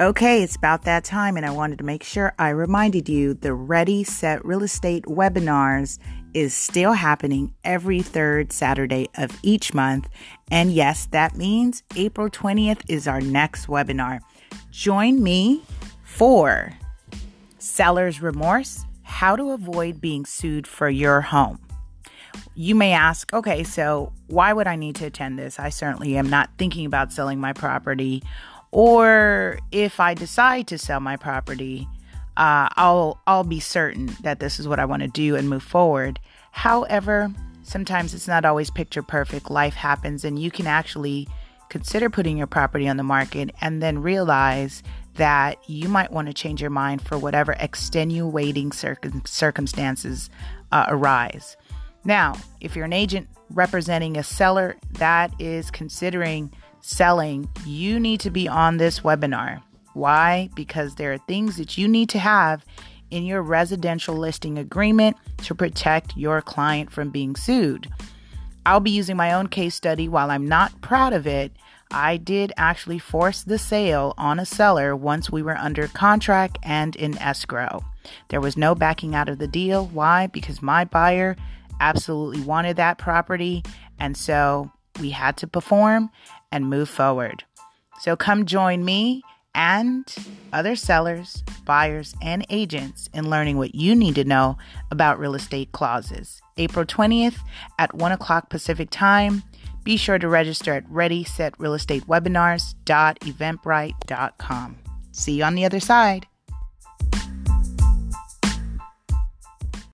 Okay, it's about that time, and I wanted to make sure I reminded you the Ready Set Real Estate webinars is still happening every third Saturday of each month. And yes, that means April 20th is our next webinar. Join me for Seller's Remorse How to Avoid Being Sued for Your Home. You may ask, okay, so why would I need to attend this? I certainly am not thinking about selling my property or if I decide to sell my property, uh, I'll I'll be certain that this is what I want to do and move forward. However, sometimes it's not always picture perfect. Life happens, and you can actually consider putting your property on the market and then realize that you might want to change your mind for whatever extenuating circum- circumstances uh, arise. Now, if you're an agent representing a seller that is considering selling, you need to be on this webinar. Why? Because there are things that you need to have in your residential listing agreement to protect your client from being sued. I'll be using my own case study. While I'm not proud of it, I did actually force the sale on a seller once we were under contract and in escrow. There was no backing out of the deal. Why? Because my buyer absolutely wanted that property. And so we had to perform and move forward. So come join me and other sellers, buyers, and agents in learning what you need to know about real estate clauses. April 20th at 1 o'clock Pacific Time. Be sure to register at ReadySetRealEstateWebinars.eventbrite.com. See you on the other side.